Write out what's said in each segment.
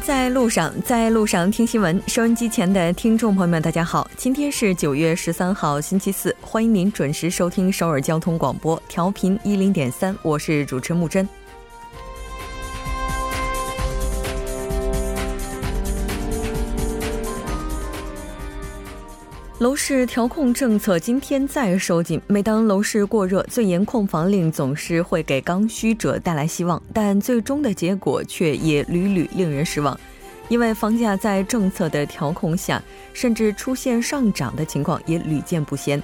在路上，在路上听新闻。收音机前的听众朋友们，大家好，今天是九月十三号，星期四，欢迎您准时收听首尔交通广播，调频一零点三，我是主持木真。楼市调控政策今天再收紧。每当楼市过热，最严控房令总是会给刚需者带来希望，但最终的结果却也屡屡令人失望。因为房价在政策的调控下，甚至出现上涨的情况也屡见不鲜。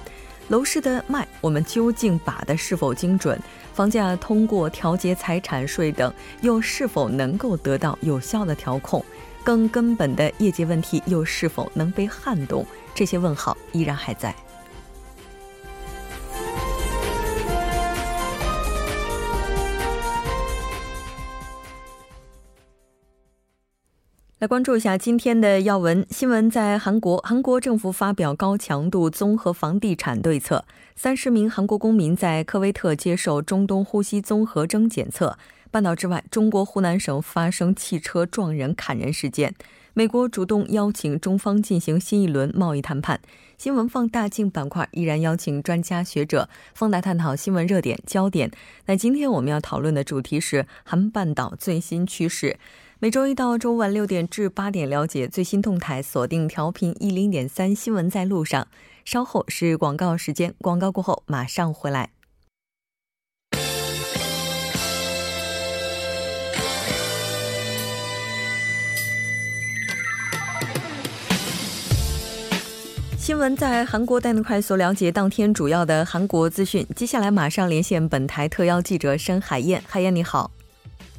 楼市的脉，我们究竟把的是否精准？房价通过调节财产税等，又是否能够得到有效的调控？更根本的业绩问题，又是否能被撼动？这些问号依然还在。来关注一下今天的要闻新闻。在韩国，韩国政府发表高强度综合房地产对策。三十名韩国公民在科威特接受中东呼吸综合征检测。半岛之外，中国湖南省发生汽车撞人、砍人事件。美国主动邀请中方进行新一轮贸易谈判。新闻放大镜板块依然邀请专家学者放大探讨新闻热点焦点。那今天我们要讨论的主题是韩半岛最新趋势。每周一到周五晚六点至八点，了解最新动态，锁定调频一零点三新闻在路上。稍后是广告时间，广告过后马上回来。新闻在韩国带您快速了解当天主要的韩国资讯。接下来马上连线本台特邀记者申海燕。海燕你好，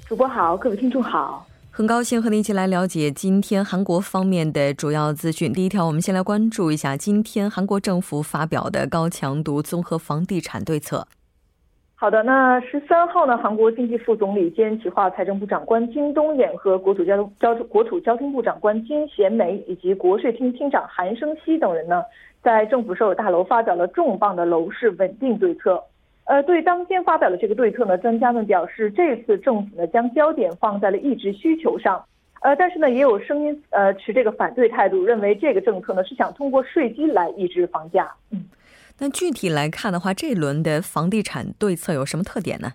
主播好，各位听众好，很高兴和您一起来了解今天韩国方面的主要资讯。第一条，我们先来关注一下今天韩国政府发表的高强度综合房地产对策。好的，那十三号呢，韩国经济副总理兼企划财政部长官金东衍和国土交通交国土交通部长官金贤美以及国税厅厅长韩生熙等人呢，在政府首尔大楼发表了重磅的楼市稳定对策。呃，对当天发表的这个对策呢，专家们表示，这次政府呢将焦点放在了抑制需求上。呃，但是呢，也有声音呃持这个反对态度，认为这个政策呢是想通过税基来抑制房价。嗯。那具体来看的话，这一轮的房地产对策有什么特点呢？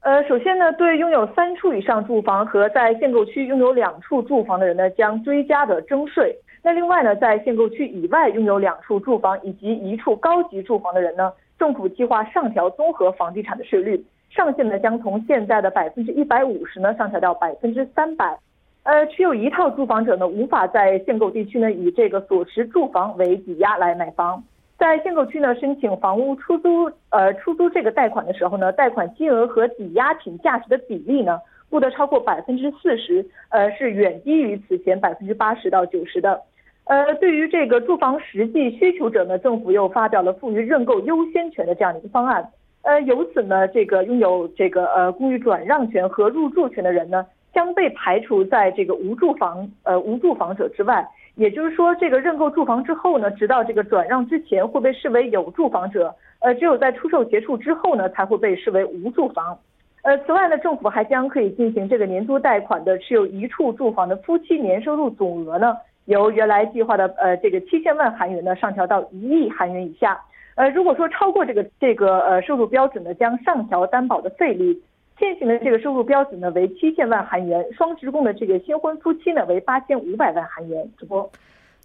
呃，首先呢，对拥有三处以上住房和在限购区拥有两处住房的人呢，将追加的征税。那另外呢，在限购区以外拥有两处住房以及一处高级住房的人呢，政府计划上调综合房地产的税率，上限呢将从现在的百分之一百五十呢上调到百分之三百。呃，持有一套住房者呢，无法在限购地区呢以这个所持住房为抵押来买房。在限购区呢，申请房屋出租，呃，出租这个贷款的时候呢，贷款金额和抵押品价值的比例呢，不得超过百分之四十，呃，是远低于此前百分之八十到九十的。呃，对于这个住房实际需求者呢，政府又发表了赋予认购优先权的这样一个方案。呃，由此呢，这个拥有这个呃公寓转让权和入住权的人呢，将被排除在这个无住房呃无住房者之外。也就是说，这个认购住房之后呢，直到这个转让之前会被视为有住房者，呃，只有在出售结束之后呢，才会被视为无住房。呃，此外呢，政府还将可以进行这个年租贷款的持有一处住房的夫妻年收入总额呢，由原来计划的呃这个七千万韩元呢，上调到一亿韩元以下。呃，如果说超过这个这个呃收入标准呢，将上调担保的费率。现行的这个收入标准呢为七千万韩元，双职工的这个新婚夫妻呢为八千五百万韩元。主播，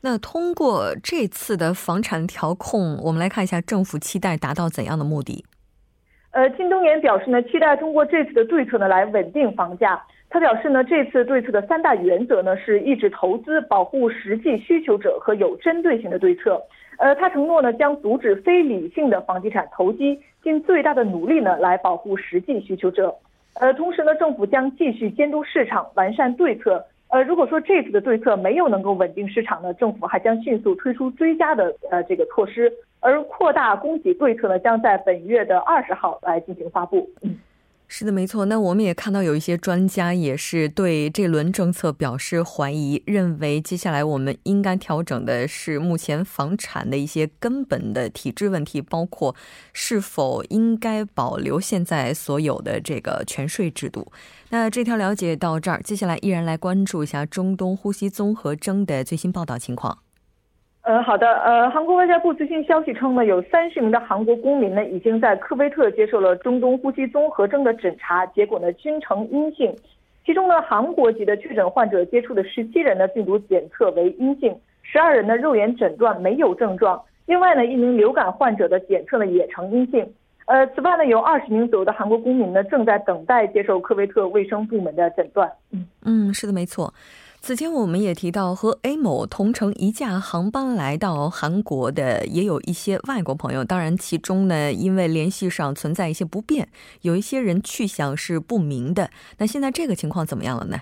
那通过这次的房产调控，我们来看一下政府期待达到怎样的目的？呃，金东延表示呢，期待通过这次的对策呢来稳定房价。他表示呢，这次对策的三大原则呢是抑制投资、保护实际需求者和有针对性的对策。呃，他承诺呢将阻止非理性的房地产投机。尽最大的努力呢，来保护实际需求者。呃，同时呢，政府将继续监督市场，完善对策。呃，如果说这次的对策没有能够稳定市场呢，政府还将迅速推出追加的呃这个措施。而扩大供给对策呢，将在本月的二十号来进行发布。是的，没错。那我们也看到有一些专家也是对这轮政策表示怀疑，认为接下来我们应该调整的是目前房产的一些根本的体制问题，包括是否应该保留现在所有的这个全税制度。那这条了解到这儿，接下来依然来关注一下中东呼吸综合征的最新报道情况。呃，好的，呃，韩国外交部最新消息称呢，有三十名的韩国公民呢，已经在科威特接受了中东呼吸综合征的诊查，结果呢均呈阴性。其中呢，韩国籍的确诊患者接触的十七人呢，病毒检测为阴性，十二人呢肉眼诊断没有症状。另外呢，一名流感患者的检测呢也呈阴性。呃，此外呢，有二十名左右的韩国公民呢，正在等待接受科威特卫生部门的诊断。嗯嗯，是的，没错。此前我们也提到，和 A 某同乘一架航班来到韩国的也有一些外国朋友。当然，其中呢，因为联系上存在一些不便，有一些人去向是不明的。那现在这个情况怎么样了呢？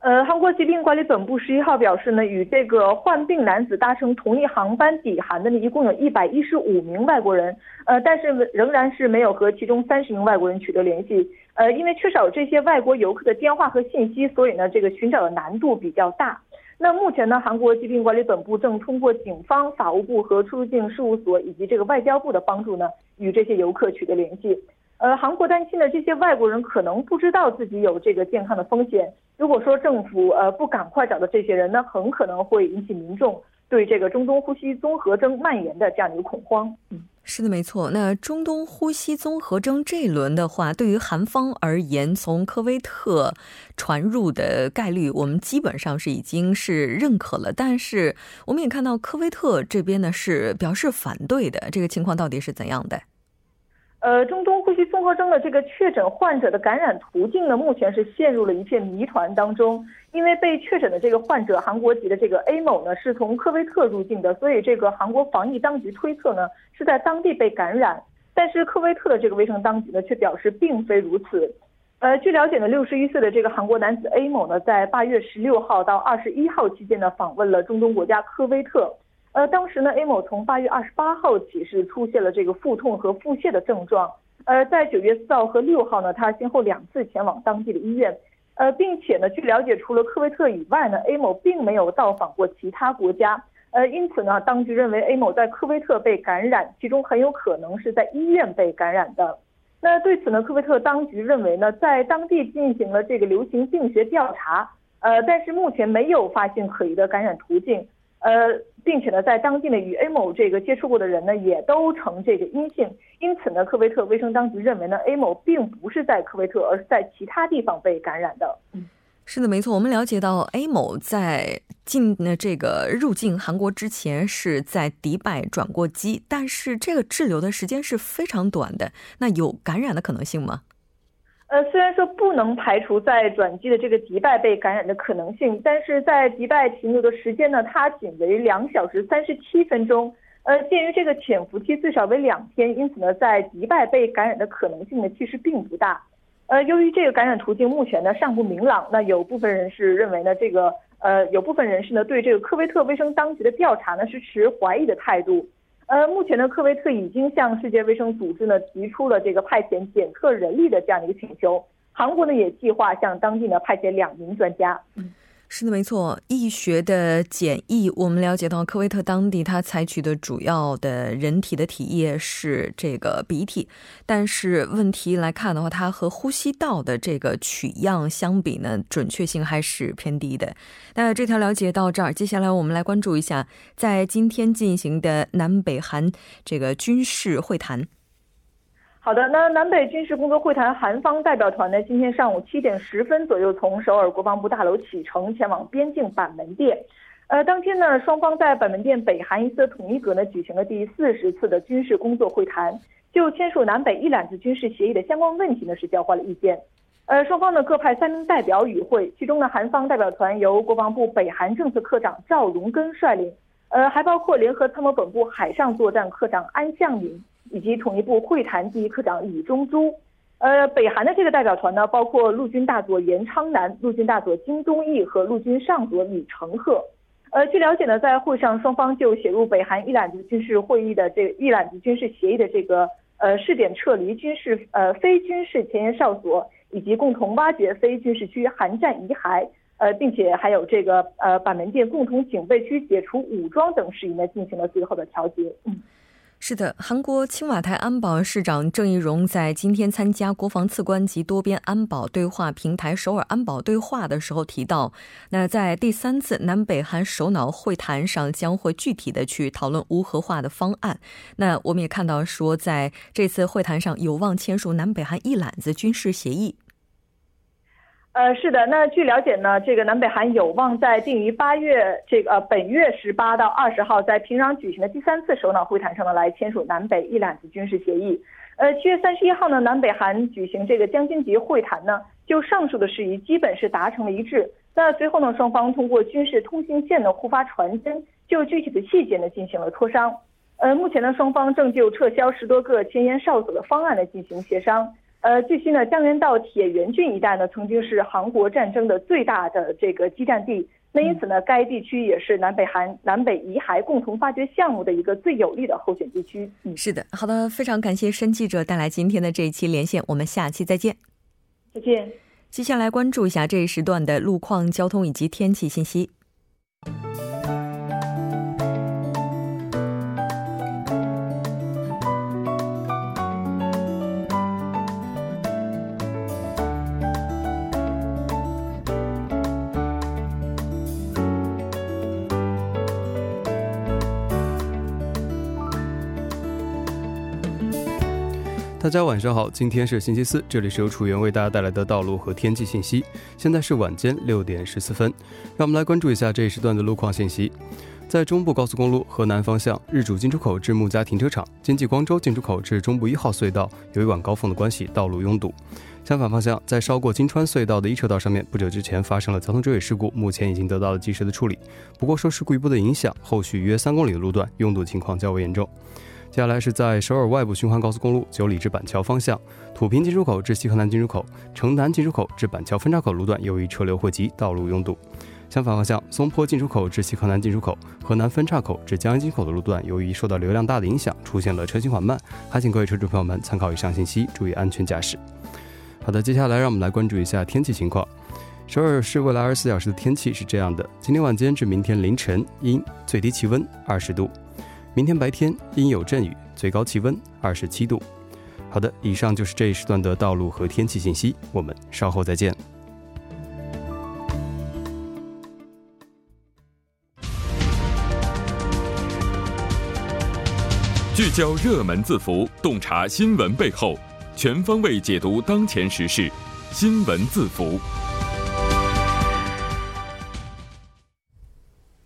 呃，韩国疾病管理本部十一号表示呢，与这个患病男子搭乘同一航班抵韩的呢，一共有一百一十五名外国人。呃，但是仍然是没有和其中三十名外国人取得联系。呃，因为缺少这些外国游客的电话和信息，所以呢，这个寻找的难度比较大。那目前呢，韩国疾病管理本部正通过警方、法务部和出入境事务所以及这个外交部的帮助呢，与这些游客取得联系。呃，韩国担心的这些外国人可能不知道自己有这个健康的风险。如果说政府呃不赶快找到这些人，那很可能会引起民众对这个中东呼吸综合征蔓延的这样一个恐慌。嗯，是的，没错。那中东呼吸综合征这一轮的话，对于韩方而言，从科威特传入的概率，我们基本上是已经是认可了。但是我们也看到科威特这边呢是表示反对的，这个情况到底是怎样的？呃，中东呼吸综合征的这个确诊患者的感染途径呢，目前是陷入了一片谜团当中。因为被确诊的这个患者，韩国籍的这个 A 某呢，是从科威特入境的，所以这个韩国防疫当局推测呢，是在当地被感染。但是科威特的这个卫生当局呢，却表示并非如此。呃，据了解呢，六十一岁的这个韩国男子 A 某呢，在八月十六号到二十一号期间呢，访问了中东国家科威特。呃，当时呢，A 某从八月二十八号起是出现了这个腹痛和腹泻的症状。呃，在九月四号和六号呢，他先后两次前往当地的医院。呃，并且呢，据了解，除了科威特以外呢，A 某并没有到访过其他国家。呃，因此呢，当局认为 A 某在科威特被感染，其中很有可能是在医院被感染的。那对此呢，科威特当局认为呢，在当地进行了这个流行病学调查，呃，但是目前没有发现可疑的感染途径。呃，并且呢，在当地呢与 A 某这个接触过的人呢，也都呈这个阴性，因此呢，科威特卫生当局认为呢，A 某并不是在科威特，而是在其他地方被感染的。嗯，是的，没错。我们了解到 A 某在进呢这个入境韩国之前是在迪拜转过机，但是这个滞留的时间是非常短的，那有感染的可能性吗？呃，虽然说不能排除在转机的这个迪拜被感染的可能性，但是在迪拜停留的时间呢，它仅为两小时三十七分钟。呃，鉴于这个潜伏期最少为两天，因此呢，在迪拜被感染的可能性呢，其实并不大。呃，由于这个感染途径目前呢尚不明朗，那有部分人士认为呢，这个呃有部分人士呢对这个科威特卫生当局的调查呢是持怀疑的态度。呃，目前呢，科威特已经向世界卫生组织呢提出了这个派遣检测人力的这样一个请求。韩国呢也计划向当地呢派遣两名专家。嗯，是的，没错。医学的检疫，我们了解到科威特当地它采取的主要的人体的体液是这个鼻涕，但是问题来看的话，它和呼吸道的这个取样相比呢，准确性还是偏低的。那这条了解到这儿，接下来我们来关注一下在今天进行的南北韩这个军事会谈。好的，那南北军事工作会谈韩方代表团呢，今天上午七点十分左右从首尔国防部大楼启程，前往边境板门店。呃，当天呢，双方在板门店北韩一侧统一阁呢举行了第四十次的军事工作会谈，就签署南北一揽子军事协议的相关问题呢是交换了意见。呃，双方呢各派三名代表与会，其中呢韩方代表团由国防部北韩政策科长赵荣根率领，呃，还包括联合参谋本部海上作战科长安向敏。以及统一部会谈第一科长李中洙，呃，北韩的这个代表团呢，包括陆军大佐严昌南、陆军大佐金东义和陆军上佐李成赫。呃，据了解呢，在会上双方就写入北韩一揽子军事会议的这一揽子军事协议的这个呃试点撤离军事呃非军事前沿哨所，以及共同挖掘非军事区韩战遗骸，呃，并且还有这个呃板门店共同警备区解除武装等事宜呢，进行了最后的调节。嗯。是的，韩国青瓦台安保市长郑义溶在今天参加国防次官及多边安保对话平台首尔安保对话的时候提到，那在第三次南北韩首脑会谈上将会具体的去讨论无核化的方案。那我们也看到说，在这次会谈上有望签署南北韩一揽子军事协议。呃，是的，那据了解呢，这个南北韩有望在定于八月这个本月十八到二十号在平壤举行的第三次首脑会谈上呢，来签署南北一揽子军事协议。呃，七月三十一号呢，南北韩举行这个将军级会谈呢，就上述的事宜基本是达成了一致。那随后呢，双方通过军事通信线的互发传真，就具体的细节呢进行了磋商。呃，目前呢，双方正就撤销十多个前沿哨所的方案呢进行协商。呃，据悉呢，江原道铁原郡一带呢，曾经是韩国战争的最大的这个激战地，那因此呢，该地区也是南北韩南北遗骸共同发掘项目的一个最有力的候选地区。嗯，是的，好的，非常感谢申记者带来今天的这一期连线，我们下期再见。再见。接下来关注一下这一时段的路况、交通以及天气信息。大家晚上好，今天是星期四，这里是由楚源为大家带来的道路和天气信息。现在是晚间六点十四分，让我们来关注一下这一时段的路况信息。在中部高速公路河南方向，日主进出口至木家停车场、经济光州进出口至中部一号隧道，由于晚高峰的关系，道路拥堵。相反方向，在烧过金川隧道的一车道上面，不久之前发生了交通追尾事故，目前已经得到了及时的处理。不过受事故一波的影响，后续约三公里的路段拥堵情况较为严重。接下来是在首尔外部循环高速公路九里至板桥方向，土平进出口至西河南进出口、城南进出口至板桥分岔口路段，由于车流汇集，道路拥堵。相反方向，松坡进出口至西河南进出口、河南分岔口至江阴进口的路段，由于受到流量大的影响，出现了车行缓慢，还请各位车主朋友们参考以上信息，注意安全驾驶。好的，接下来让我们来关注一下天气情况。首尔市未来二十四小时的天气是这样的：今天晚间至明天凌晨阴，最低气温二十度。明天白天阴有阵雨，最高气温二十七度。好的，以上就是这一时段的道路和天气信息，我们稍后再见。聚焦热门字符，洞察新闻背后，全方位解读当前时事，新闻字符。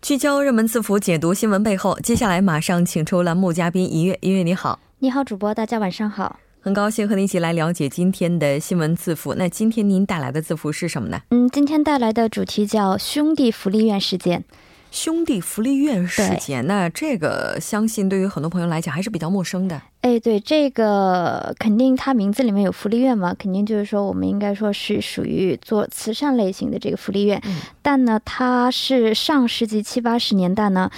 聚焦热门字符，解读新闻背后。接下来马上请出栏目嘉宾一月，一月你好，你好主播，大家晚上好，很高兴和您一起来了解今天的新闻字符。那今天您带来的字符是什么呢？嗯，今天带来的主题叫兄弟福利院事件。兄弟福利院事件，那这个相信对于很多朋友来讲还是比较陌生的。哎，对，这个肯定它名字里面有福利院嘛，肯定就是说我们应该说是属于做慈善类型的这个福利院。但呢，它是上世纪七八十年代呢。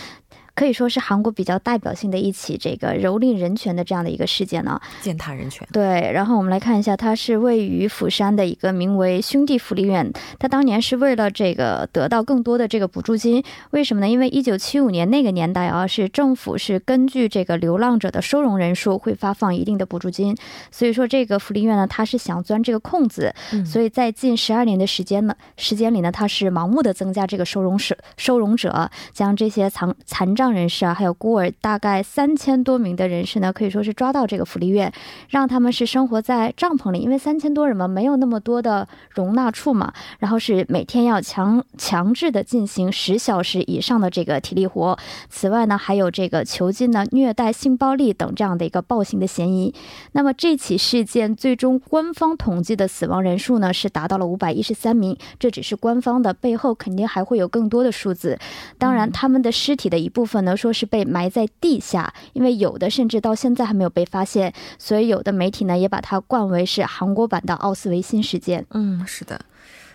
可以说是韩国比较代表性的一起这个蹂躏人权的这样的一个事件呢，践踏人权。对，然后我们来看一下，它是位于釜山的一个名为兄弟福利院。它当年是为了这个得到更多的这个补助金，为什么呢？因为一九七五年那个年代啊，是政府是根据这个流浪者的收容人数会发放一定的补助金，所以说这个福利院呢，它是想钻这个空子，所以在近十二年的时间呢时间里呢，它是盲目的增加这个收容者收容者，将这些残残障。人士啊，还有孤儿，大概三千多名的人士呢，可以说是抓到这个福利院，让他们是生活在帐篷里，因为三千多人嘛，没有那么多的容纳处嘛，然后是每天要强强制的进行十小时以上的这个体力活。此外呢，还有这个囚禁呢、虐待、性暴力等这样的一个暴行的嫌疑。那么这起事件最终官方统计的死亡人数呢，是达到了五百一十三名，这只是官方的，背后肯定还会有更多的数字。当然，他们的尸体的一部分。可能说是被埋在地下，因为有的甚至到现在还没有被发现，所以有的媒体呢也把它冠为是韩国版的奥斯维辛事件。嗯，是的。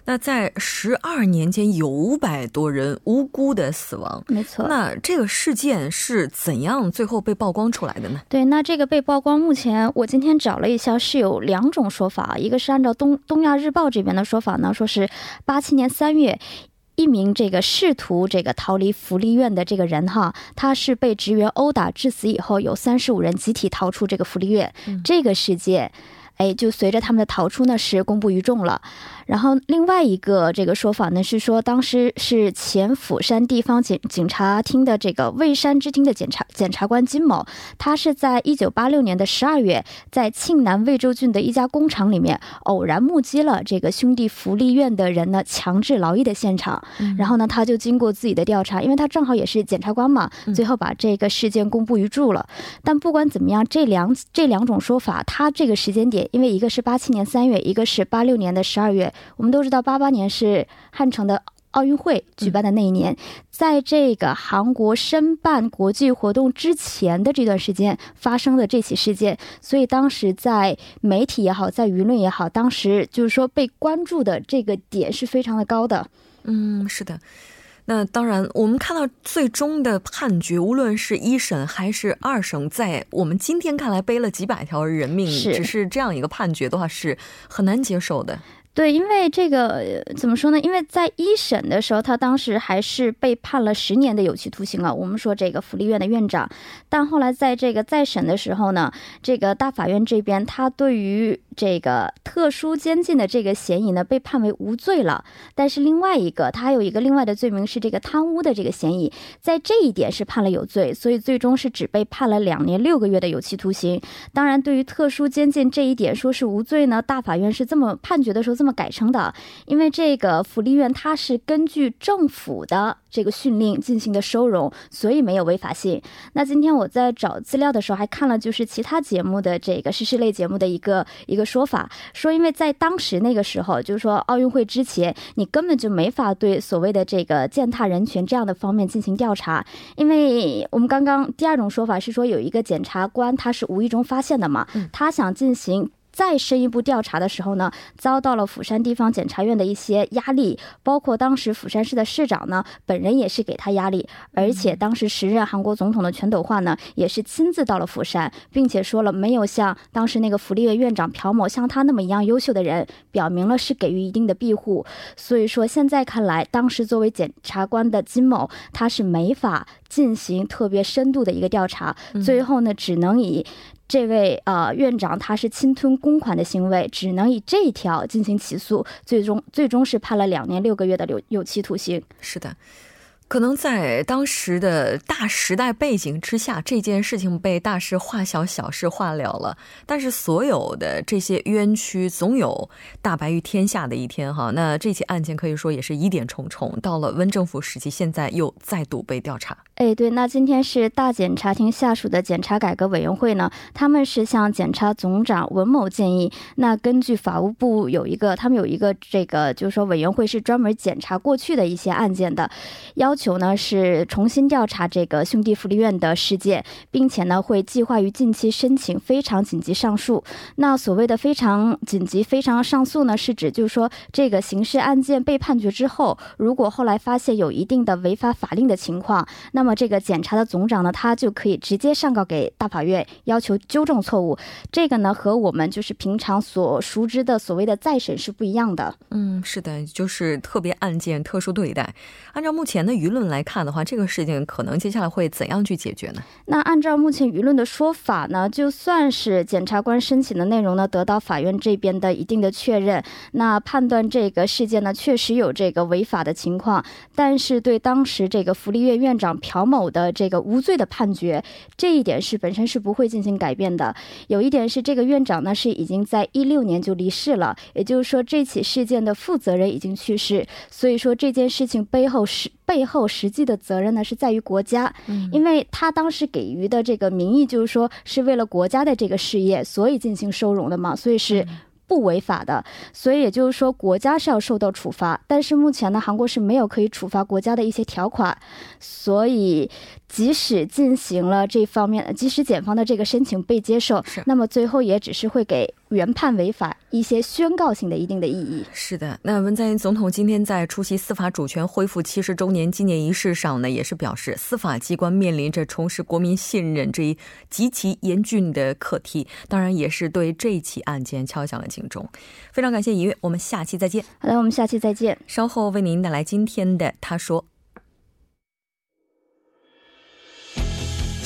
那在十二年间有五百多人无辜的死亡，没错。那这个事件是怎样最后被曝光出来的呢？对，那这个被曝光，目前我今天找了一下，是有两种说法，一个是按照东东亚日报这边的说法呢，说是八七年三月。一名这个试图这个逃离福利院的这个人哈，他是被职员殴打致死以后，有三十五人集体逃出这个福利院。这个事件，哎，就随着他们的逃出呢，是公布于众了。然后另外一个这个说法呢是说，当时是前釜山地方警警察厅的这个蔚山支厅的检察检察官金某，他是在一九八六年的十二月，在庆南魏州郡的一家工厂里面偶然目击了这个兄弟福利院的人呢强制劳役的现场。然后呢，他就经过自己的调查，因为他正好也是检察官嘛，最后把这个事件公布于众了。但不管怎么样，这两这两种说法，他这个时间点，因为一个是八七年三月，一个是八六年的十二月。我们都知道，八八年是汉城的奥运会举办的那一年，在这个韩国申办国际活动之前的这段时间发生的这起事件，所以当时在媒体也好，在舆论也好，当时就是说被关注的这个点是非常的高的。嗯，是的。那当然，我们看到最终的判决，无论是一审还是二审，在我们今天看来背了几百条人命，只是这样一个判决的话，是很难接受的。对，因为这个怎么说呢？因为在一审的时候，他当时还是被判了十年的有期徒刑啊。我们说这个福利院的院长，但后来在这个再审的时候呢，这个大法院这边他对于这个特殊监禁的这个嫌疑呢，被判为无罪了。但是另外一个，他还有一个另外的罪名是这个贪污的这个嫌疑，在这一点是判了有罪，所以最终是只被判了两年六个月的有期徒刑。当然，对于特殊监禁这一点说是无罪呢，大法院是这么判决的时候这么改称的，因为这个福利院它是根据政府的这个训令进行的收容，所以没有违法性。那今天我在找资料的时候还看了，就是其他节目的这个时事类节目的一个一个说法，说因为在当时那个时候，就是说奥运会之前，你根本就没法对所谓的这个践踏人权这样的方面进行调查，因为我们刚刚第二种说法是说有一个检察官他是无意中发现的嘛，他想进行。再深一步调查的时候呢，遭到了釜山地方检察院的一些压力，包括当时釜山市的市长呢，本人也是给他压力，而且当时时任韩国总统的全斗焕呢，也是亲自到了釜山，并且说了没有像当时那个福利院院长朴某像他那么一样优秀的人，表明了是给予一定的庇护。所以说现在看来，当时作为检察官的金某，他是没法进行特别深度的一个调查，最后呢，只能以。这位呃院长他是侵吞公款的行为，只能以这一条进行起诉，最终最终是判了两年六个月的有有期徒刑。是的。可能在当时的大时代背景之下，这件事情被大事化小，小事化了了。但是所有的这些冤屈，总有大白于天下的一天哈。那这起案件可以说也是疑点重重。到了温政府时期，现在又再度被调查。哎，对，那今天是大检察厅下属的检察改革委员会呢，他们是向检察总长文某建议。那根据法务部有一个，他们有一个这个，就是说委员会是专门检查过去的一些案件的，要要求呢是重新调查这个兄弟福利院的事件，并且呢会计划于近期申请非常紧急上诉。那所谓的非常紧急、非常上诉呢，是指就是说这个刑事案件被判决之后，如果后来发现有一定的违法法令的情况，那么这个检察的总长呢，他就可以直接上告给大法院，要求纠正错误。这个呢，和我们就是平常所熟知的所谓的再审是不一样的。嗯，是的，就是特别案件特殊对待。按照目前的语舆论来看的话，这个事情可能接下来会怎样去解决呢？那按照目前舆论的说法呢，就算是检察官申请的内容呢得到法院这边的一定的确认，那判断这个事件呢确实有这个违法的情况，但是对当时这个福利院院长。朴某的这个无罪的判决，这一点是本身是不会进行改变的。有一点是，这个院长呢是已经在一六年就离世了，也就是说这起事件的负责人已经去世，所以说这件事情背后是背后实际的责任呢是在于国家，因为他当时给予的这个名义就是说是为了国家的这个事业，所以进行收容的嘛，所以是。不违法的，所以也就是说，国家是要受到处罚。但是目前呢，韩国是没有可以处罚国家的一些条款，所以即使进行了这方面，即使检方的这个申请被接受，那么最后也只是会给原判违法一些宣告性的一定的意义。是的，那文在寅总统今天在出席司法主权恢复七十周年纪念仪式上呢，也是表示司法机关面临着重拾国民信任这一极其严峻的课题，当然也是对这起案件敲响了警钟。非常感谢尹月，我们下期再见。好的，我们下期再见。稍后为您带来今天的他说。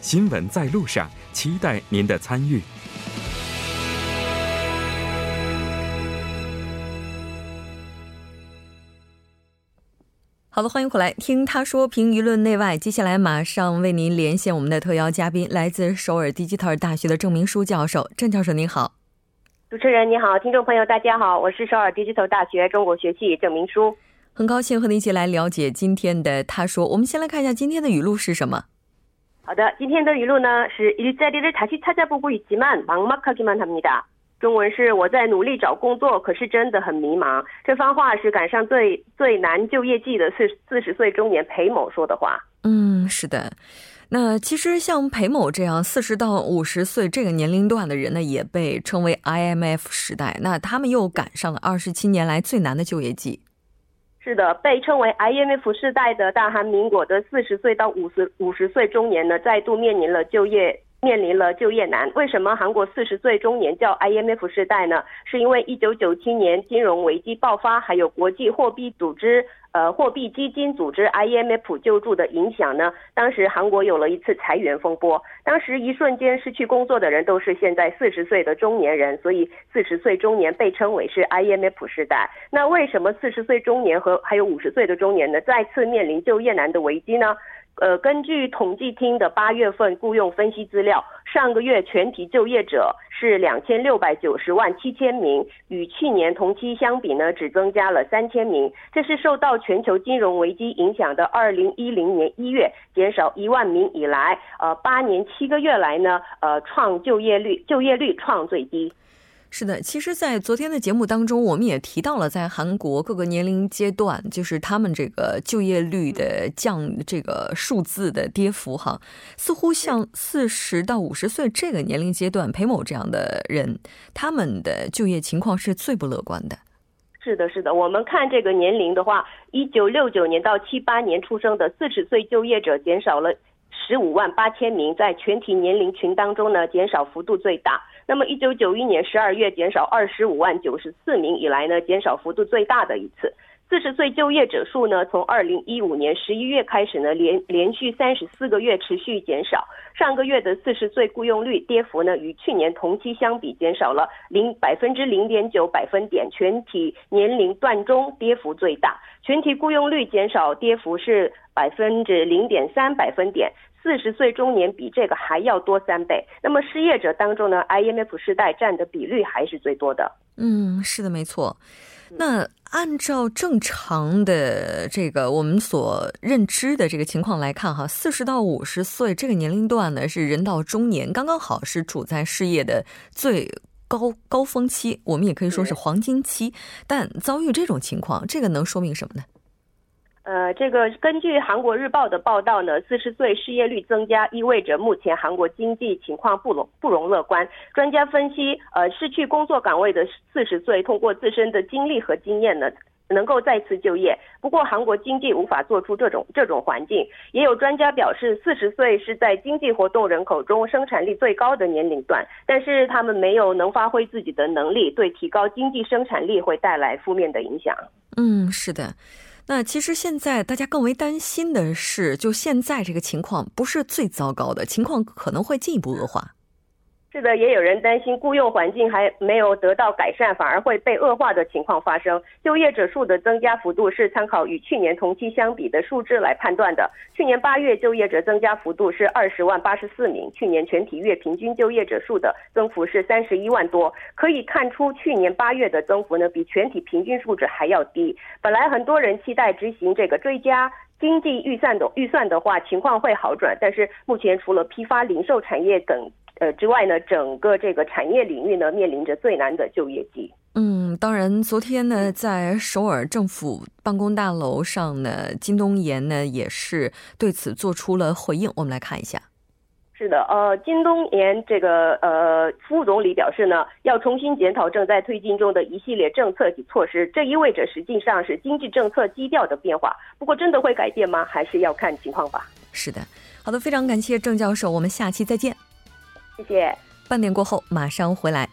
新闻在路上，期待您的参与。好的，欢迎回来听他说评舆论内外。接下来马上为您连线我们的特邀嘉宾，来自首尔迪吉特尔大学的郑明书教授。郑教授您好，主持人你好，听众朋友大家好，我是首尔迪吉特尔大学中国学系郑明书，很高兴和您一起来了解今天的他说。我们先来看一下今天的语录是什么。好的，今天的语录呢是일자리를다시찾아보고있지만막막하기만합니다中文是我在努力找工作，可是真的很迷茫。这番话是赶上最最难就业季的四四十岁中年裴某说的话。嗯，是的。那其实像裴某这样四十到五十岁这个年龄段的人呢，也被称为 IMF 时代。那他们又赶上了二十七年来最难的就业季。 是的，被称为 IMF 世代的大韩民国的四十岁到五十五十岁中年呢，再度面临了就业面临了就业难。为什么韩国四十岁中年叫 IMF 世代呢？是因为一九九七年金融危机爆发，还有国际货币组织。呃，货币基金组织 IMF 救助的影响呢？当时韩国有了一次裁员风波，当时一瞬间失去工作的人都是现在四十岁的中年人，所以四十岁中年被称为是 IMF 时代。那为什么四十岁中年和还有五十岁的中年呢，再次面临就业难的危机呢？呃，根据统计厅的八月份雇佣分析资料，上个月全体就业者是两千六百九十万七千名，与去年同期相比呢，只增加了三千名。这是受到全球金融危机影响的二零一零年一月减少一万名以来，呃，八年七个月来呢，呃，创就业率就业率创最低。是的，其实，在昨天的节目当中，我们也提到了，在韩国各个年龄阶段，就是他们这个就业率的降，这个数字的跌幅，哈，似乎像四十到五十岁这个年龄阶段，裴某这样的人，他们的就业情况是最不乐观的。是的，是的，我们看这个年龄的话，一九六九年到七八年出生的四十岁就业者减少了十五万八千名，在全体年龄群当中呢，减少幅度最大。那么，一九九一年十二月减少二十五万九十四名以来呢，减少幅度最大的一次。四十岁就业者数呢，从二零一五年十一月开始呢，连连续三十四个月持续减少。上个月的四十岁雇佣率跌幅呢，与去年同期相比减少了零百分之零点九百分点，全体年龄段中跌幅最大。全体雇佣率减少跌幅是百分之零点三百分点。四十岁中年比这个还要多三倍。那么失业者当中呢，IMF 世代占的比率还是最多的。嗯，是的，没错。那按照正常的这个我们所认知的这个情况来看，哈，四十到五十岁这个年龄段呢，是人到中年，刚刚好是处在事业的最高高峰期，我们也可以说是黄金期。但遭遇这种情况，这个能说明什么呢？呃，这个根据韩国日报的报道呢，四十岁失业率增加意味着目前韩国经济情况不容不容乐观。专家分析，呃，失去工作岗位的四十岁通过自身的经历和经验呢，能够再次就业。不过，韩国经济无法做出这种这种环境。也有专家表示，四十岁是在经济活动人口中生产力最高的年龄段，但是他们没有能发挥自己的能力，对提高经济生产力会带来负面的影响。嗯，是的。那其实现在大家更为担心的是，就现在这个情况不是最糟糕的情况，可能会进一步恶化。是的，也有人担心雇佣环境还没有得到改善，反而会被恶化的情况发生。就业者数的增加幅度是参考与去年同期相比的数字来判断的。去年八月就业者增加幅度是二十万八十四名，去年全体月平均就业者数的增幅是三十一万多。可以看出，去年八月的增幅呢比全体平均数值还要低。本来很多人期待执行这个追加。经济预算的预算的话，情况会好转。但是目前除了批发、零售产业等呃之外呢，整个这个产业领域呢，面临着最难的就业季。嗯，当然，昨天呢，在首尔政府办公大楼上呢，金东延呢也是对此做出了回应。我们来看一下。是的，呃，金东延这个呃副总理表示呢，要重新检讨正在推进中的一系列政策及措施，这意味着实际上是经济政策基调的变化。不过，真的会改变吗？还是要看情况吧。是的，好的，非常感谢郑教授，我们下期再见。半点过后马上回来。